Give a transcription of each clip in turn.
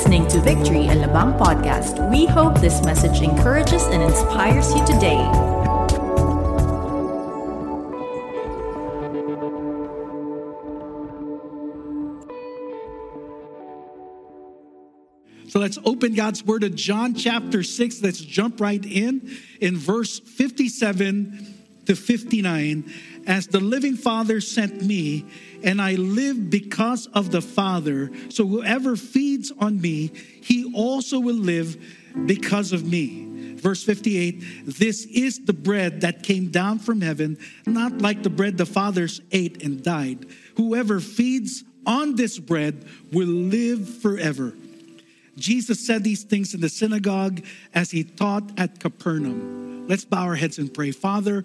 listening to Victory Alabang podcast. We hope this message encourages and inspires you today. So let's open God's word to John chapter 6. Let's jump right in in verse 57 to 59. As the living Father sent me, and I live because of the Father, so whoever feeds on me, he also will live because of me. Verse 58 This is the bread that came down from heaven, not like the bread the fathers ate and died. Whoever feeds on this bread will live forever. Jesus said these things in the synagogue as he taught at Capernaum. Let's bow our heads and pray. Father,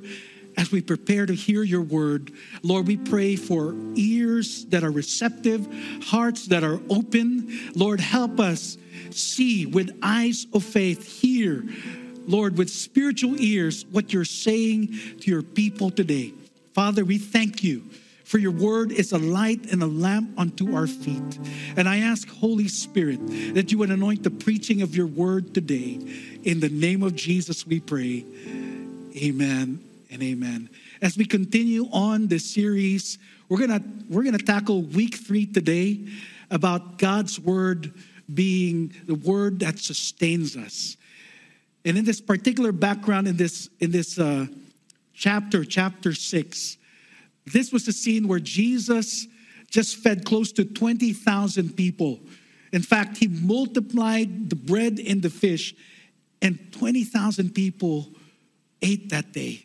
as we prepare to hear your word, Lord, we pray for ears that are receptive, hearts that are open. Lord, help us see with eyes of faith, hear, Lord, with spiritual ears, what you're saying to your people today. Father, we thank you for your word is a light and a lamp unto our feet. And I ask, Holy Spirit, that you would anoint the preaching of your word today. In the name of Jesus, we pray. Amen and amen. As we continue on this series, we're gonna we're gonna tackle week three today about God's word being the word that sustains us. And in this particular background, in this in this uh, chapter, chapter six, this was the scene where Jesus just fed close to 20,000 people. In fact, he multiplied the bread and the fish, and 20,000 people ate that day.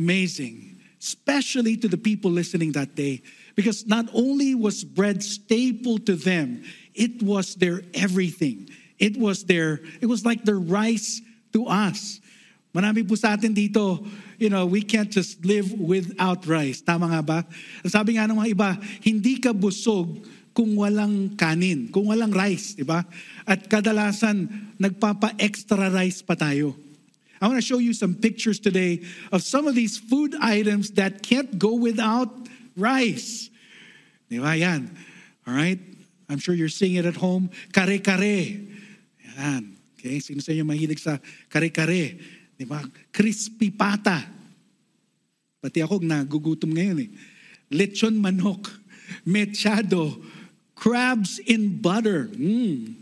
Amazing, especially to the people listening that day, because not only was bread staple to them, it was their everything. It was their, it was like their rice to us. Marami po sa atin dito, you know, we can't just live without rice. Tama nga ba? Sabi nga ng mga iba, hindi ka busog kung walang kanin, kung walang rice, di ba? At kadalasan, nagpapa-extra rice pa tayo. I want to show you some pictures today of some of these food items that can't go without rice. Di? Yan. All right? I'm sure you're seeing it at home. Kare-kare. Yan. Okay? Sino sa inyo mahilig sa kare-kare? Di? Crispy pata. Pati ako nagugutom ngayon eh. Lechon manok. Mechado. Crabs in butter. Mm.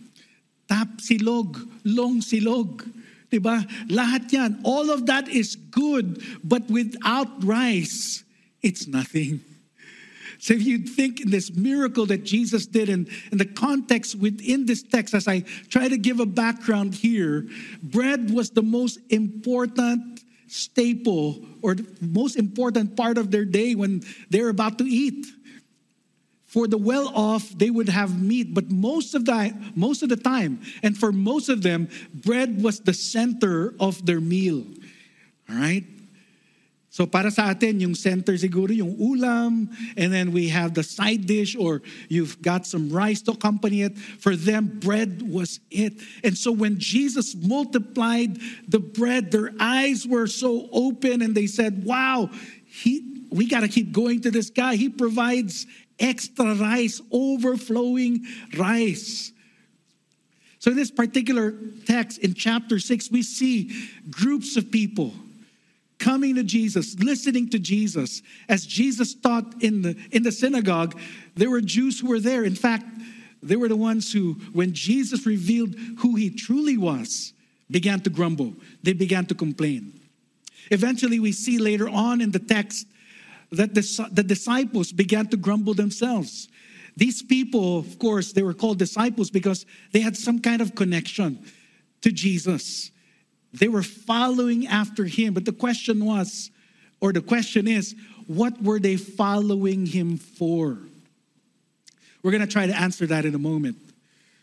Tap silog. Long silog. Diba? Lahat yan. All of that is good. But without rice, it's nothing. So if you think in this miracle that Jesus did and in the context within this text, as I try to give a background here, bread was the most important staple or the most important part of their day when they're about to eat. For the well off, they would have meat, but most of the most of the time, and for most of them, bread was the center of their meal. All right? So para sa atin, yung center siguro yung ulam, and then we have the side dish, or you've got some rice to accompany it. For them, bread was it. And so when Jesus multiplied the bread, their eyes were so open, and they said, "Wow, he, we got to keep going to this guy. He provides extra rice, overflowing rice." So in this particular text in chapter six, we see groups of people coming to Jesus, listening to Jesus. As Jesus taught in the, in the synagogue, there were Jews who were there. In fact, they were the ones who, when Jesus revealed who he truly was, began to grumble. They began to complain. Eventually, we see later on in the text that the, the disciples began to grumble themselves. These people, of course, they were called disciples because they had some kind of connection to Jesus. They were following after him. But the question was, or the question is, what were they following him for? We're going to try to answer that in a moment.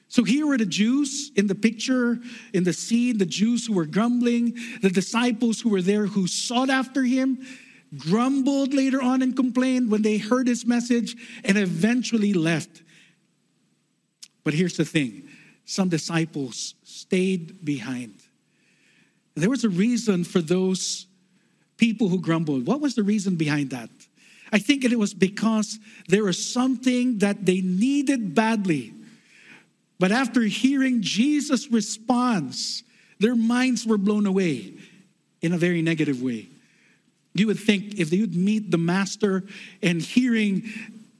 So here were the Jews in the picture, in the scene, the Jews who were grumbling, the disciples who were there who sought after him, grumbled later on and complained when they heard his message, and eventually left. But here's the thing some disciples stayed behind. There was a reason for those people who grumbled. What was the reason behind that? I think it was because there was something that they needed badly. But after hearing Jesus' response, their minds were blown away in a very negative way. You would think if would meet the master and hearing,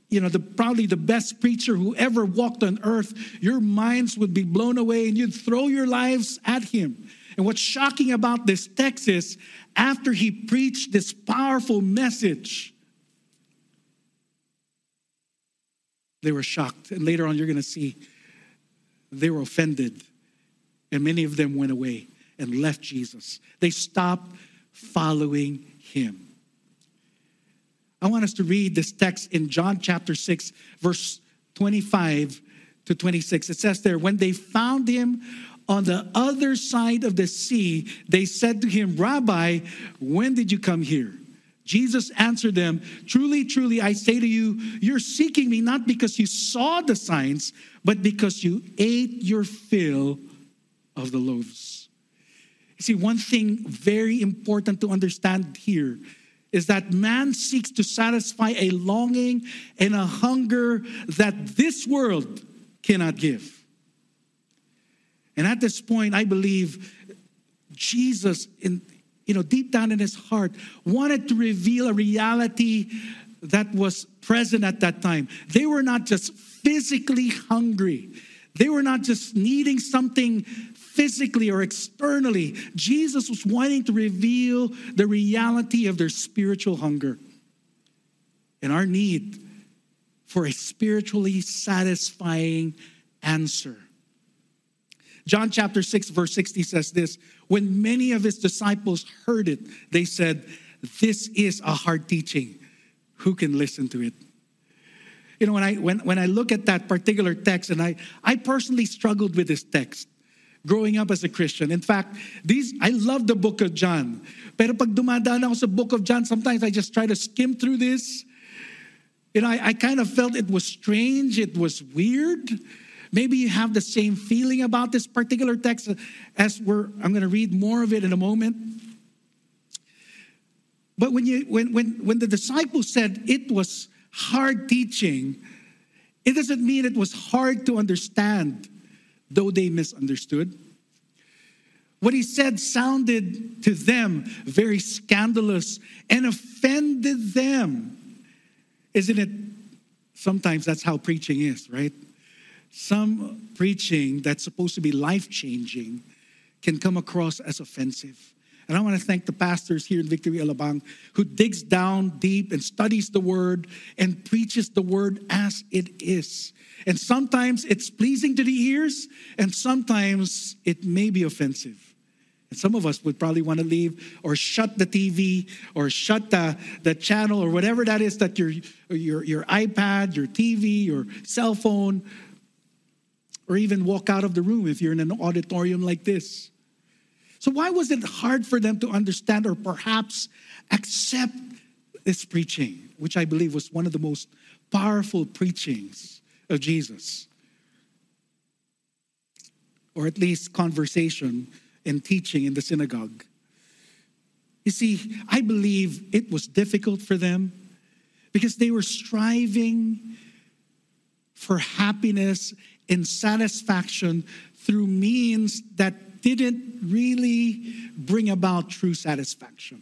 you know, the probably the best preacher who ever walked on earth, your minds would be blown away and you'd throw your lives at him. And what's shocking about this text is after he preached this powerful message, they were shocked. And later on, you're going to see they were offended. And many of them went away and left Jesus. They stopped following him. I want us to read this text in John chapter 6, verse 25 to 26. It says there, when they found him on the other side of the sea, they said to him, Rabbi, when did you come here? Jesus answered them, Truly, truly, I say to you, you're seeking me not because you saw the signs, but because you ate your fill of the loaves. You see, one thing very important to understand here is that man seeks to satisfy a longing and a hunger that this world cannot give. And at this point, I believe Jesus, in, you know, deep down in his heart, wanted to reveal a reality that was present at that time. They were not just physically hungry, they were not just needing something physically or externally. Jesus was wanting to reveal the reality of their spiritual hunger and our need for a spiritually satisfying answer. John chapter 6, verse 60 says this When many of his disciples heard it, they said, This is a hard teaching. Who can listen to it? You know, when I when, when I look at that particular text, and I, I personally struggled with this text growing up as a Christian. In fact, these I love the book of John. Pero pag dumadaan ako sa book of John, sometimes I just try to skim through this. You know, I, I kind of felt it was strange, it was weird. Maybe you have the same feeling about this particular text as we're, I'm going to read more of it in a moment. But when, you, when, when, when the disciples said it was hard teaching, it doesn't mean it was hard to understand, though they misunderstood. What he said sounded to them very scandalous and offended them. Isn't it? Sometimes that's how preaching is, right? some preaching that's supposed to be life changing can come across as offensive. And I want to thank the pastors here in Victory Alabang who digs down deep and studies the word and preaches the word as it is. And sometimes it's pleasing to the ears, and sometimes it may be offensive. And some of us would probably want to leave or shut the TV or shut the, the channel or whatever that is that your, your, your iPad, your TV, your cell phone, or even walk out of the room if you're in an auditorium like this. So, why was it hard for them to understand or perhaps accept this preaching, which I believe was one of the most powerful preachings of Jesus? Or at least conversation and teaching in the synagogue. You see, I believe it was difficult for them because they were striving for happiness and satisfaction through means that didn't really bring about true satisfaction.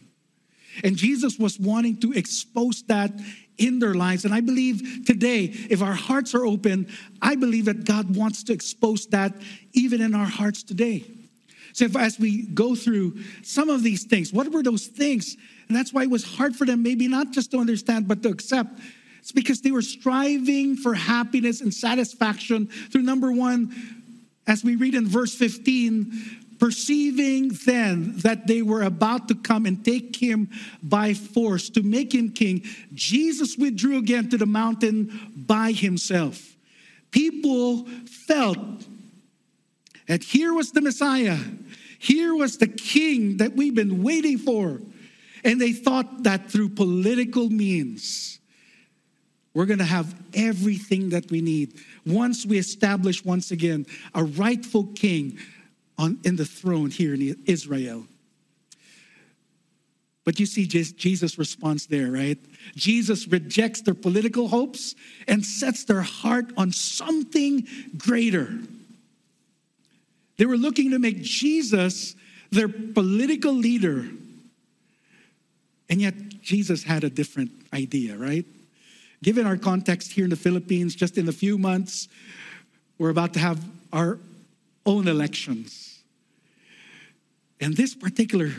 And Jesus was wanting to expose that in their lives. And I believe today, if our hearts are open, I believe that God wants to expose that even in our hearts today. So, if, as we go through some of these things, what were those things? And that's why it was hard for them, maybe not just to understand, but to accept it's because they were striving for happiness and satisfaction through number one, as we read in verse 15, perceiving then that they were about to come and take him by force to make him king, Jesus withdrew again to the mountain by himself. People felt that here was the Messiah, here was the king that we've been waiting for. And they thought that through political means, we're going to have everything that we need once we establish once again a rightful king on, in the throne here in Israel. But you see Jesus' response there, right? Jesus rejects their political hopes and sets their heart on something greater. They were looking to make Jesus their political leader. And yet, Jesus had a different idea, right? Given our context here in the Philippines, just in a few months, we're about to have our own elections. And this particular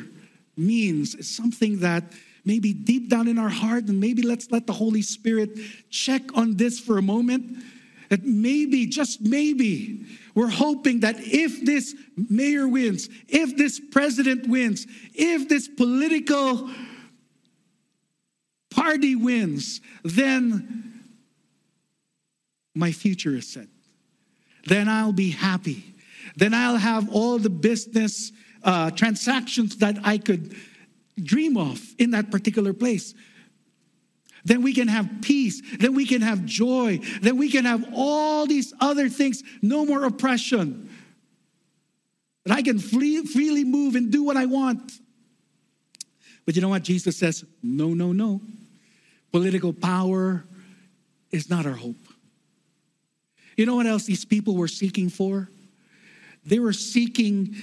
means is something that maybe deep down in our heart, and maybe let's let the Holy Spirit check on this for a moment. That maybe, just maybe, we're hoping that if this mayor wins, if this president wins, if this political party wins, then my future is set. Then I'll be happy. Then I'll have all the business uh, transactions that I could dream of in that particular place. Then we can have peace. Then we can have joy. Then we can have all these other things. No more oppression. And I can free, freely move and do what I want. But you know what? Jesus says, no, no, no. Political power is not our hope. You know what else these people were seeking for? They were seeking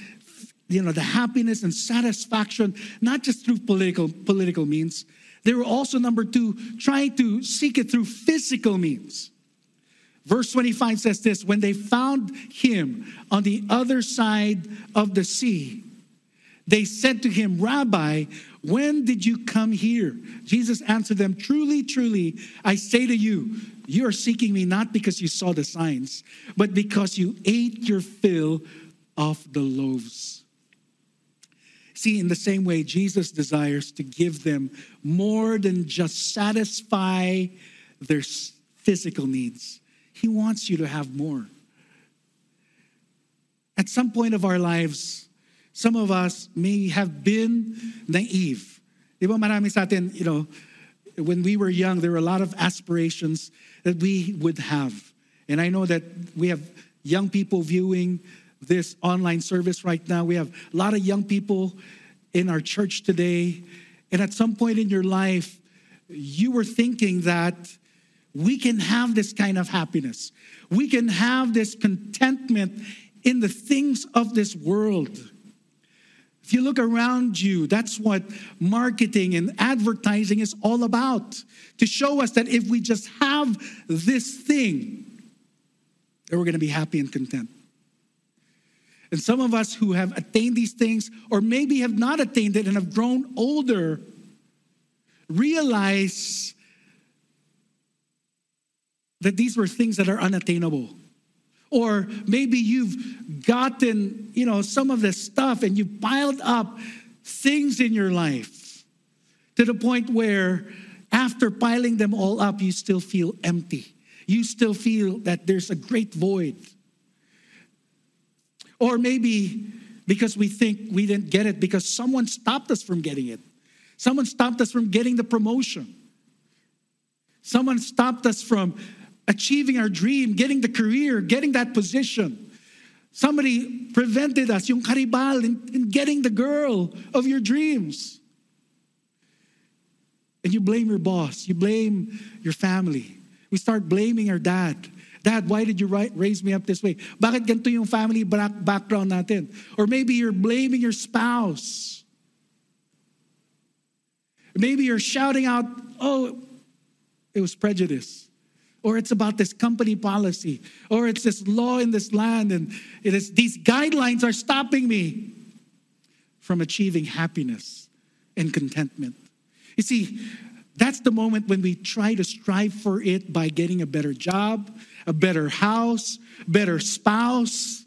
you know, the happiness and satisfaction, not just through political, political means. They were also, number two, trying to seek it through physical means. Verse 25 says this When they found him on the other side of the sea, they said to him, Rabbi, when did you come here? Jesus answered them, Truly, truly, I say to you, you are seeking me not because you saw the signs, but because you ate your fill of the loaves. See, in the same way, Jesus desires to give them more than just satisfy their physical needs. He wants you to have more. At some point of our lives, some of us may have been naive. Di marami sa atin, you know, when we were young, there were a lot of aspirations that we would have. And I know that we have young people viewing this online service right now. We have a lot of young people in our church today. And at some point in your life, you were thinking that we can have this kind of happiness. We can have this contentment in the things of this world. If you look around you, that's what marketing and advertising is all about to show us that if we just have this thing, then we're going to be happy and content. And some of us who have attained these things, or maybe have not attained it and have grown older, realize that these were things that are unattainable. Or maybe you've gotten, you know, some of this stuff and you've piled up things in your life to the point where after piling them all up, you still feel empty. You still feel that there's a great void. Or maybe because we think we didn't get it because someone stopped us from getting it. Someone stopped us from getting the promotion. Someone stopped us from achieving our dream, getting the career, getting that position. Somebody prevented us, yung karibal, in, in getting the girl of your dreams. And you blame your boss, you blame your family. We start blaming our dad. Dad, why did you raise me up this way? Bakit ganito yung family background natin? Or maybe you're blaming your spouse. Maybe you're shouting out, oh, it was prejudice. Or it's about this company policy. Or it's this law in this land and it is these guidelines are stopping me from achieving happiness and contentment. You see, that's the moment when we try to strive for it by getting a better job, a better house, better spouse.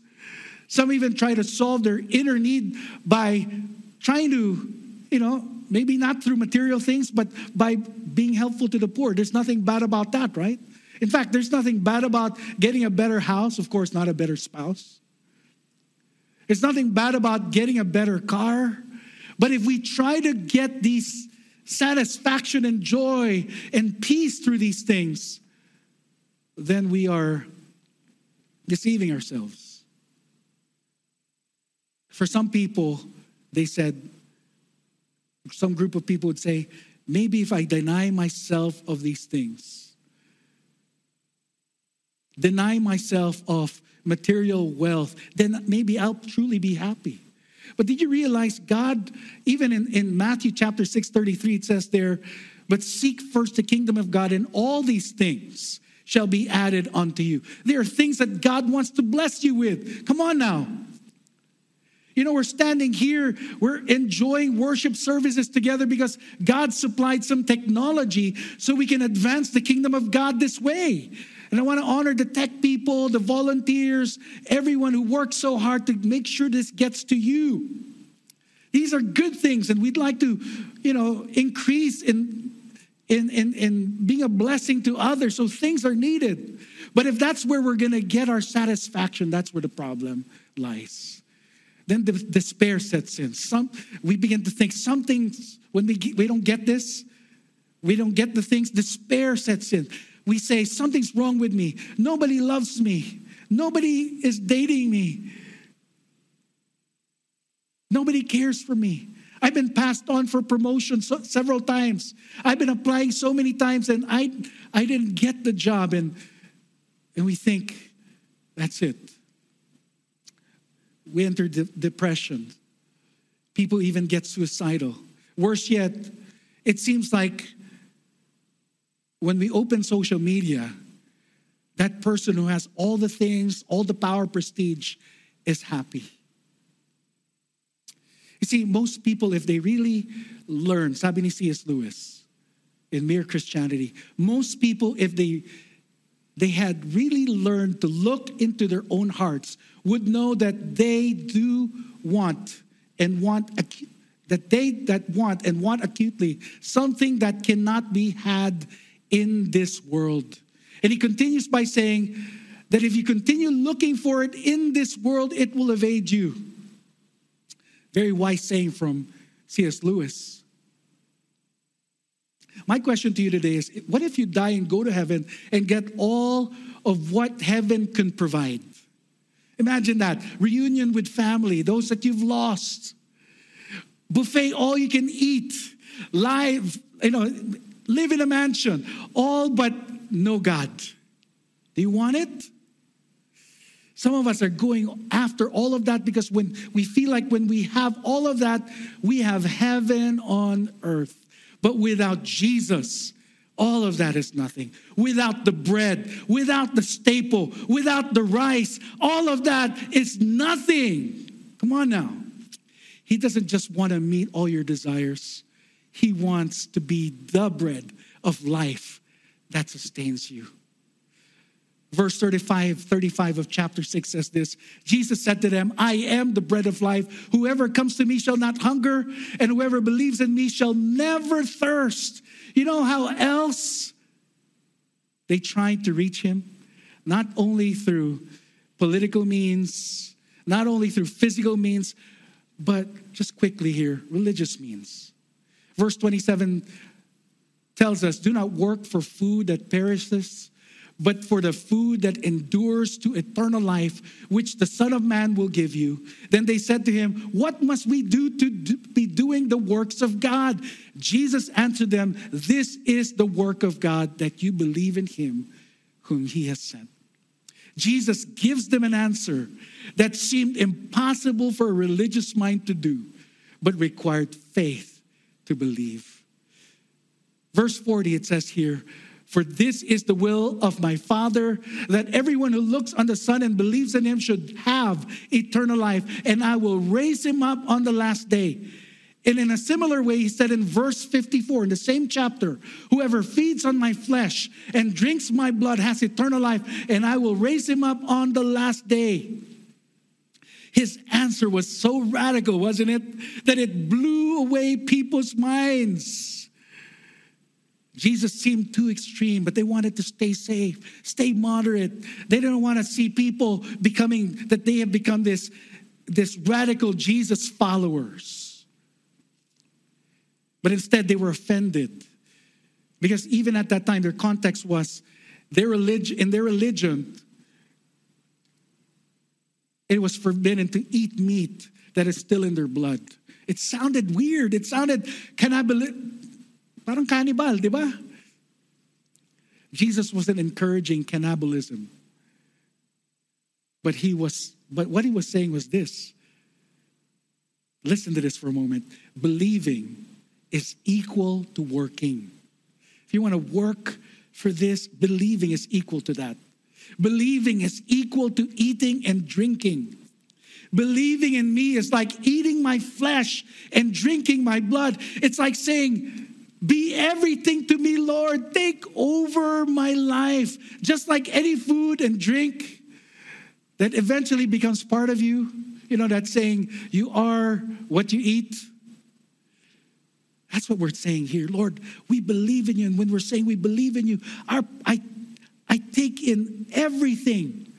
Some even try to solve their inner need by trying to, you know, maybe not through material things, but by being helpful to the poor. There's nothing bad about that, right? In fact, there's nothing bad about getting a better house, of course, not a better spouse. There's nothing bad about getting a better car. But if we try to get these satisfaction and joy and peace through these things, then we are deceiving ourselves. For some people, they said, some group of people would say, maybe if I deny myself of these things, deny myself of material wealth, then maybe I'll truly be happy. But did you realize God, even in, in Matthew chapter 6, 33, it says there, but seek first the kingdom of God, and all these things shall be added unto you. There are things that God wants to bless you with. Come on now. You know, we're standing here, we're enjoying worship services together because God supplied some technology so we can advance the kingdom of God this way. And I want to honor the tech people, the volunteers, everyone who works so hard to make sure this gets to you. These are good things, and we'd like to, you know, increase in, in, in, in being a blessing to others. So things are needed. But if that's where we're going to get our satisfaction, that's where the problem lies. Then the despair sets in. Some, we begin to think something, when we, we don't get this, we don't get the things, despair sets in we say, Something's wrong with me. Nobody loves me. Nobody is dating me. Nobody cares for me. I've been passed on for promotion so, several times. I've been applying so many times and I, I didn't get the job. And, and we think, that's it. We enter de- depression. People even get suicidal. Worse yet, it seems like when we open social media, that person who has all the things, all the power, prestige, is happy. You see, most people, if they really learn, sabi ni C.S. Lewis in Mere Christianity, most people, if they they had really learned to look into their own hearts, would know that they do want and want that they that want and want acutely something that cannot be had in this world. And he continues by saying that if you continue looking for it in this world, it will evade you. Very wise saying from C.S. Lewis. My question to you today is what if you die and go to heaven and get all of what heaven can provide? Imagine that reunion with family, those that you've lost, buffet, all you can eat, live, you know, live in a mansion, all but no God. Do you want it? Some of us are going after all of that because when we feel like when we have all of that, we have heaven on earth. But without Jesus, all of that is nothing. Without the bread, without the staple, without the rice, all of that is nothing. Come on now. He doesn't just want to meet all your desires, he wants to be the bread of life that sustains you. Verse 35, 35 of chapter 6 says this Jesus said to them, I am the bread of life. Whoever comes to me shall not hunger, and whoever believes in me shall never thirst. You know how else they tried to reach him? Not only through political means, not only through physical means, but just quickly here, religious means. Verse 27 tells us do not work for food that perishes, but for the food that endures to eternal life, which the Son of Man will give you. Then they said to him, What must we do to do, be doing the works of God? Jesus answered them, This is the work of God, that you believe in him whom he has sent. Jesus gives them an answer that seemed impossible for a religious mind to do, but required faith to believe. Verse 40, it says here, For this is the will of my Father, that everyone who looks on the Son and believes in him should have eternal life, and I will raise him up on the last day. And in a similar way, he said in verse 54 in the same chapter, Whoever feeds on my flesh and drinks my blood has eternal life, and I will raise him up on the last day. His answer was so radical, wasn't it? That it blew away people's minds. Jesus seemed too extreme, but they wanted to stay safe, stay moderate. They didn't want to see people becoming, that they have become this, this radical Jesus followers. But instead, they were offended. Because even at that time, their context was their religion, in their religion, it was forbidden to eat meat that is still in their blood. It sounded weird. It sounded cannibal, parang cannibal, di ba? Jesus wasn't encouraging cannibalism. But he was, but what he was saying was this. Listen to this for a moment. Believing is equal to working. If you want to work for this, believing is equal to that. Believing is equal to eating and drinking. Believing in me is like eating my flesh and drinking my blood. It's like saying, Be everything to me, Lord. Take over my life. Just like any food and drink that eventually becomes part of you. You know, that saying, You are what you eat. That's what we're saying here. Lord, we believe in you. And when we're saying we believe in you, our, I, take in everything.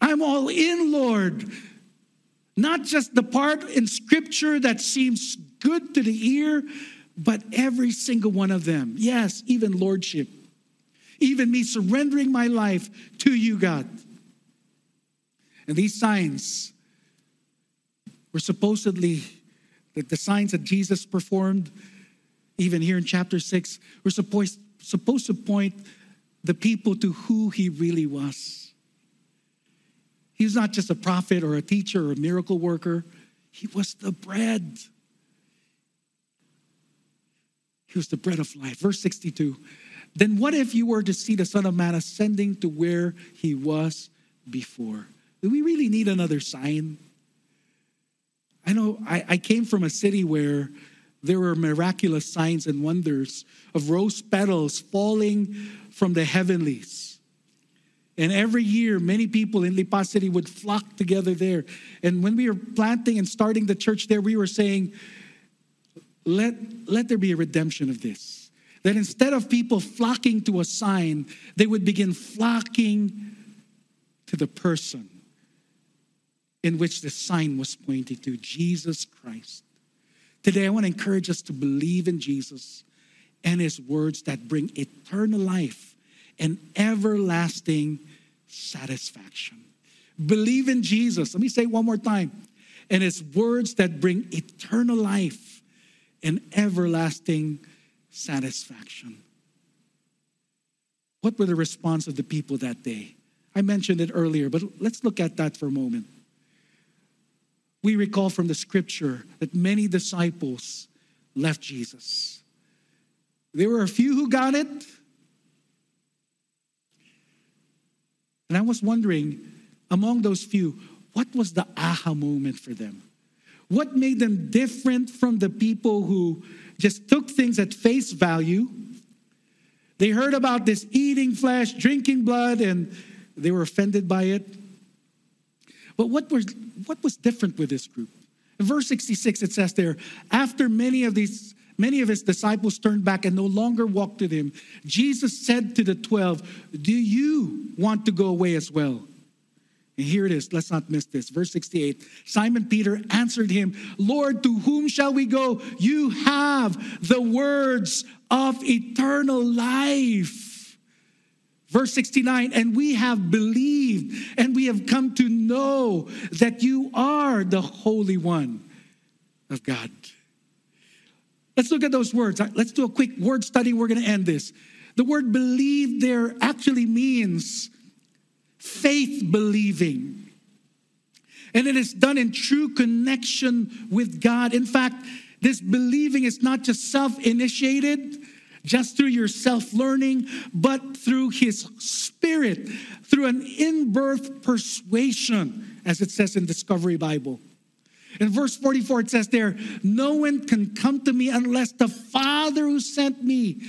I'm all in, Lord. Not just the part in scripture that seems good to the ear, but every single one of them. Yes, even lordship. Even me surrendering my life to you, God. And these signs were supposedly that the signs that Jesus performed, even here in chapter 6, were supposed, supposed to point the people to who he really was. He was not just a prophet or a teacher or a miracle worker, he was the bread. He was the bread of life. Verse 62 Then what if you were to see the Son of Man ascending to where he was before? Do we really need another sign? I know I, I came from a city where there were miraculous signs and wonders of rose petals falling from the heavenlies and every year, many people in Lipa City would flock together there. And when we were planting and starting the church there, we were saying, let, let there be a redemption of this. That instead of people flocking to a sign, they would begin flocking to the person in which the sign was pointing to Jesus Christ. Today, I want to encourage us to believe in Jesus and his words that bring eternal life and everlasting satisfaction. Believe in Jesus. Let me say one more time. And it's words that bring eternal life and everlasting satisfaction. What were the response of the people that day? I mentioned it earlier, but let's look at that for a moment. We recall from the scripture that many disciples left Jesus. There were a few who got it, And I was wondering, among those few, what was the aha moment for them? What made them different from the people who just took things at face value? They heard about this eating flesh, drinking blood, and they were offended by it. But what was, what was different with this group? In verse 66, it says there, after many of these Many of his disciples turned back and no longer walked with him. Jesus said to the 12, Do you want to go away as well? And here it is. Let's not miss this. Verse 68 Simon Peter answered him, Lord, to whom shall we go? You have the words of eternal life. Verse 69 And we have believed and we have come to know that you are the Holy One of God. Let's look at those words. Let's do a quick word study. We're going to end this. The word believe there actually means faith believing. And it is done in true connection with God. In fact, this believing is not just self initiated, just through your self learning, but through His Spirit, through an in birth persuasion, as it says in Discovery Bible. In verse 44, it says there, No one can come to me unless the Father who sent me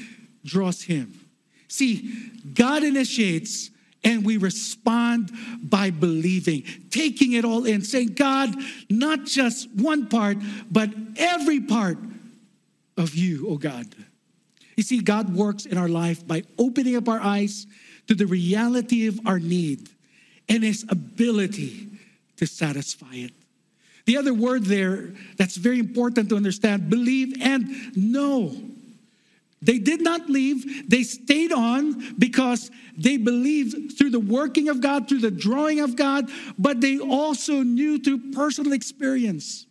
draws him. See, God initiates and we respond by believing, taking it all in, saying, God, not just one part, but every part of you, oh God. You see, God works in our life by opening up our eyes to the reality of our need and his ability to satisfy it. The other word there that's very important to understand believe and know. They did not leave. They stayed on because they believed through the working of God, through the drawing of God, but they also knew through personal experience,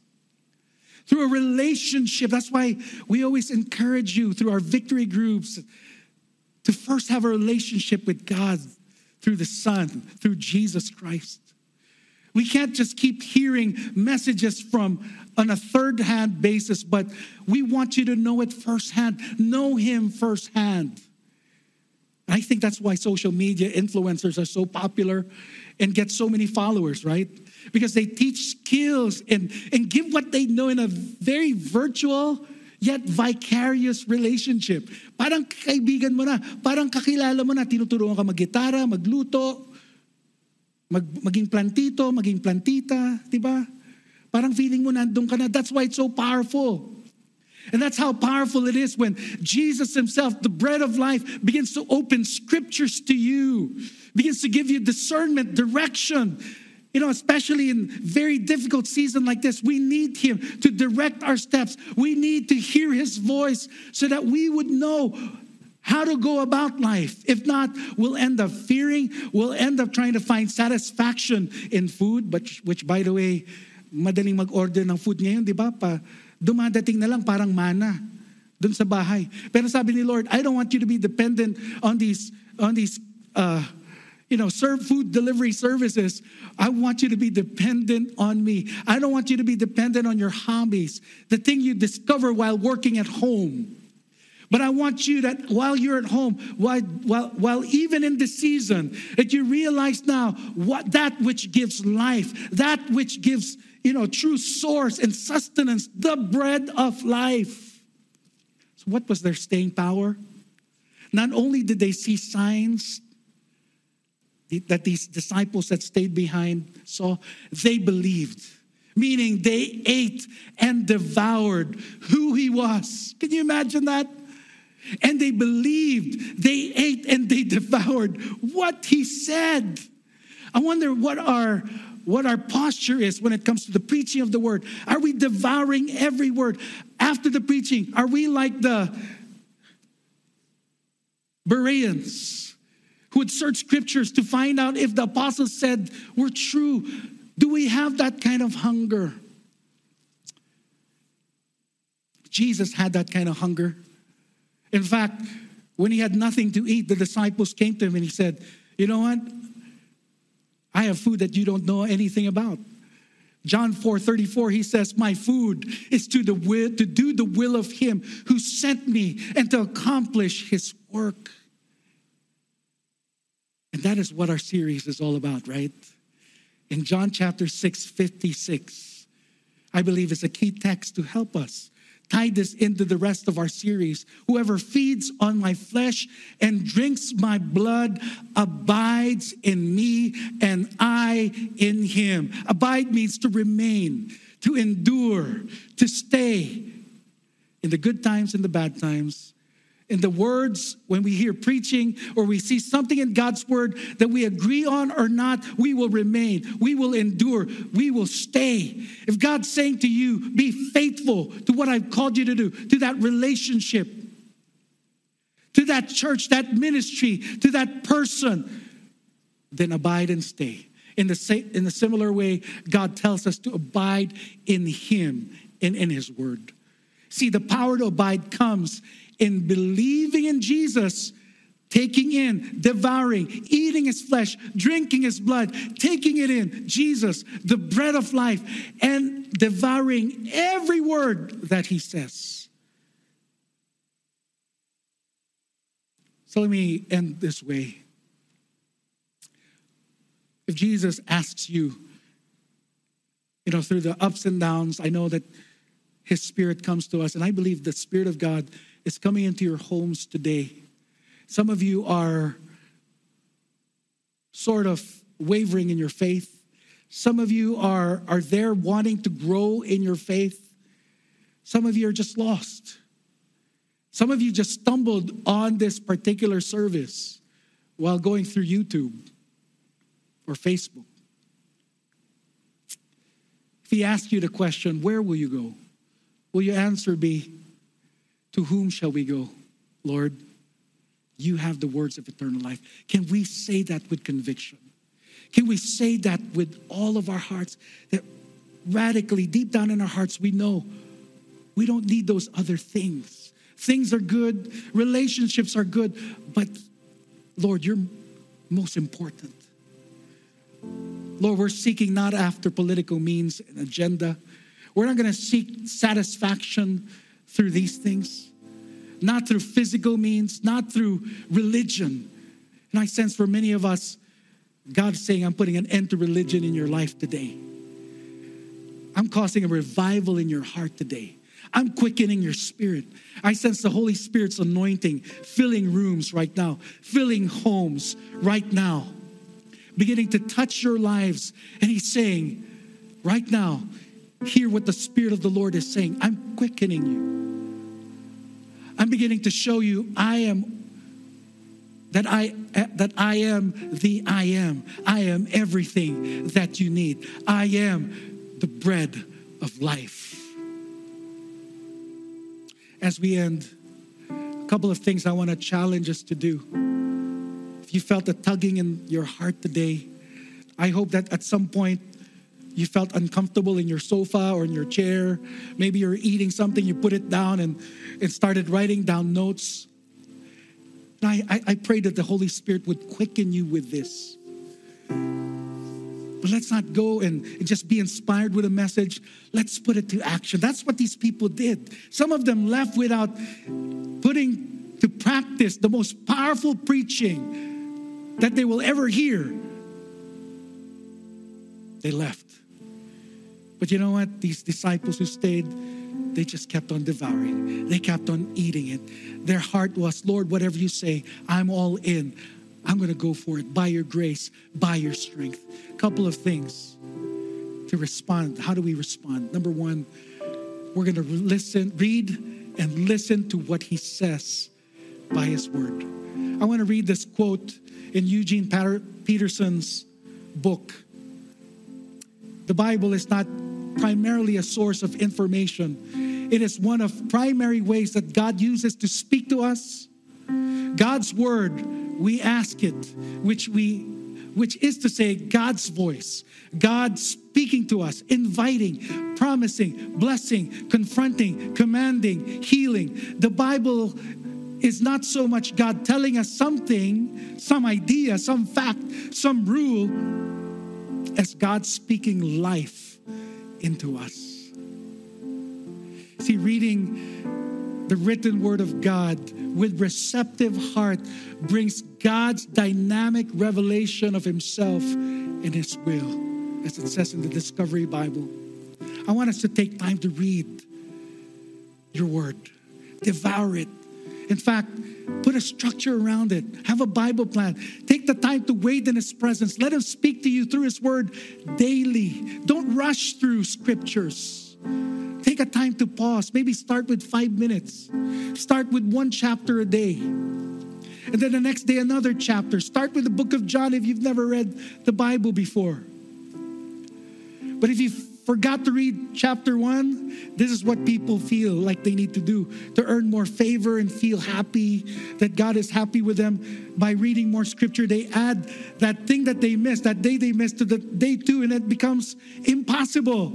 through a relationship. That's why we always encourage you through our victory groups to first have a relationship with God through the Son, through Jesus Christ. We can't just keep hearing messages from on a third hand basis, but we want you to know it firsthand. Know Him firsthand. I think that's why social media influencers are so popular and get so many followers, right? Because they teach skills and, and give what they know in a very virtual yet vicarious relationship. Parang kaibigan mo na, parang kakilala mo na, tinuturuan ka mag-gitara, magluto, mag, maging plantito, maging plantita, di ba? Parang feeling mo nandun ka na. That's why it's so powerful. And that's how powerful it is when Jesus Himself, the bread of life, begins to open scriptures to you, begins to give you discernment, direction. You know, especially in very difficult season like this, we need Him to direct our steps. We need to hear His voice so that we would know how to go about life. If not, we'll end up fearing, we'll end up trying to find satisfaction in food, but which by the way, madaling mag-order ng food ngayon, di ba? Pa, dumadating na lang parang mana dun sa bahay. Pero sabi ni Lord, I don't want you to be dependent on these, on these, uh, you know, serve food delivery services. I want you to be dependent on me. I don't want you to be dependent on your hobbies, the thing you discover while working at home. But I want you that while you're at home, while, while, while even in the season, that you realize now what that which gives life, that which gives you know, true source and sustenance, the bread of life. So, what was their staying power? Not only did they see signs that these disciples that stayed behind saw, they believed, meaning they ate and devoured who he was. Can you imagine that? And they believed, they ate and they devoured what he said. I wonder what our what our posture is when it comes to the preaching of the word. Are we devouring every word? After the preaching, are we like the Bereans who would search scriptures to find out if the apostles said were true? Do we have that kind of hunger? Jesus had that kind of hunger. In fact, when he had nothing to eat, the disciples came to him and he said, You know what? I have food that you don't know anything about. John 4 34, he says, My food is to, the will, to do the will of him who sent me and to accomplish his work. And that is what our series is all about, right? In John chapter 6, 56, I believe is a key text to help us tie this into the rest of our series. Whoever feeds on my flesh and drinks my blood abides in me and I in him. Abide means to remain, to endure, to stay in the good times and the bad times in the words, when we hear preaching or we see something in God's word that we agree on or not, we will remain, we will endure, we will stay. If God's saying to you, be faithful to what I've called you to do, to that relationship, to that church, that ministry, to that person, then abide and stay. In the, same, in the similar way, God tells us to abide in Him and in His word. See, the power to abide comes in believing in Jesus, taking in, devouring, eating his flesh, drinking his blood, taking it in, Jesus, the bread of life, and devouring every word that he says. So let me end this way. If Jesus asks you, you know, through the ups and downs, I know that his spirit comes to us, and I believe the spirit of God is coming into your homes today. Some of you are sort of wavering in your faith. Some of you are, are there wanting to grow in your faith. Some of you are just lost. Some of you just stumbled on this particular service while going through YouTube or Facebook. If he asks you the question, where will you go? Will your answer be, to whom shall we go? Lord, you have the words of eternal life. Can we say that with conviction? Can we say that with all of our hearts? That radically, deep down in our hearts, we know we don't need those other things. Things are good, relationships are good, but Lord, you're most important. Lord, we're seeking not after political means and agenda. We're not going to seek satisfaction through these things, not through physical means, not through religion. And I sense for many of us, God's saying, I'm putting an end to religion in your life today. I'm causing a revival in your heart today. I'm quickening your spirit. I sense the Holy Spirit's anointing filling rooms right now, filling homes right now, beginning to touch your lives. And He's saying, right now, hear what the Spirit of the Lord is saying. I'm quickening you. I'm beginning to show you I am that I that I am the I am. I am everything that you need. I am the bread of life. As we end, a couple of things I want to challenge us to do. If you felt a tugging in your heart today, I hope that at some point you felt uncomfortable in your sofa or in your chair. Maybe you're eating something, you put it down and, and started writing down notes. And I, I, I pray that the Holy Spirit would quicken you with this. But let's not go and, and, just be inspired with a message. Let's put it to action. That's what these people did. Some of them left without putting to practice the most powerful preaching that they will ever hear. They left. But you know what? These disciples who stayed, they just kept on devouring. They kept on eating it. Their heart was, Lord, whatever you say, I'm all in. I'm going to go for it by your grace, by your strength. A couple of things to respond. How do we respond? Number one, we're going to listen, read, and listen to what he says by his word. I want to read this quote in Eugene Peterson's book. The Bible is not primarily a source of information. It is one of primary ways that God uses to speak to us. God's word, we ask it, which we which is to say God's voice. God speaking to us, inviting, promising, blessing, confronting, commanding, healing. The Bible is not so much God telling us something, some idea, some fact, some rule, as God speaking life into us. See, reading the written word of God with receptive heart brings God's dynamic revelation of himself and his will, as it says in the Discovery Bible. I want us to take time to read your word, devour it. In fact, put a structure around it. Have a Bible plan. Take the time to wait in His presence. Let Him speak to you through His Word daily. Don't rush through scriptures. Take a time to pause. Maybe start with five minutes. Start with one chapter a day. And then the next day, another chapter. Start with the book of John if you've never read the Bible before. But if you forgot to read chapter one, this is what people feel like they need to do to earn more favor and feel happy that God is happy with them by reading more scripture. They add that thing that they missed, that day they missed to the day two, and it becomes impossible.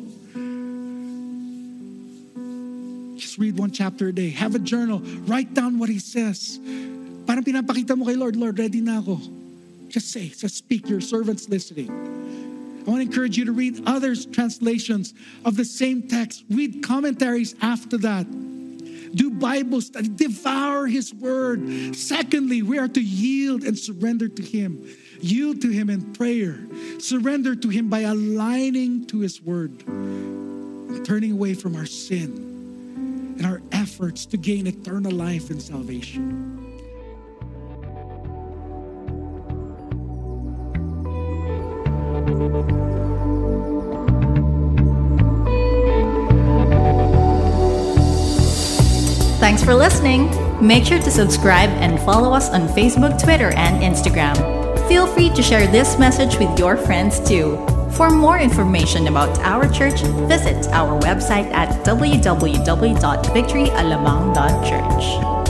Just read one chapter a day. Have a journal. Write down what he says. Parang pinapakita mo kay Lord, Lord, ready na ako. Just say, just speak. Your servant's listening. I want to encourage you to read others' translations of the same text. Read commentaries after that. Do Bible study, devour His Word. Secondly, we are to yield and surrender to Him. Yield to Him in prayer. Surrender to Him by aligning to His Word and turning away from our sin and our efforts to gain eternal life and salvation. Thanks for listening. Make sure to subscribe and follow us on Facebook, Twitter, and Instagram. Feel free to share this message with your friends too. For more information about our church, visit our website at www.victoryalabang.church.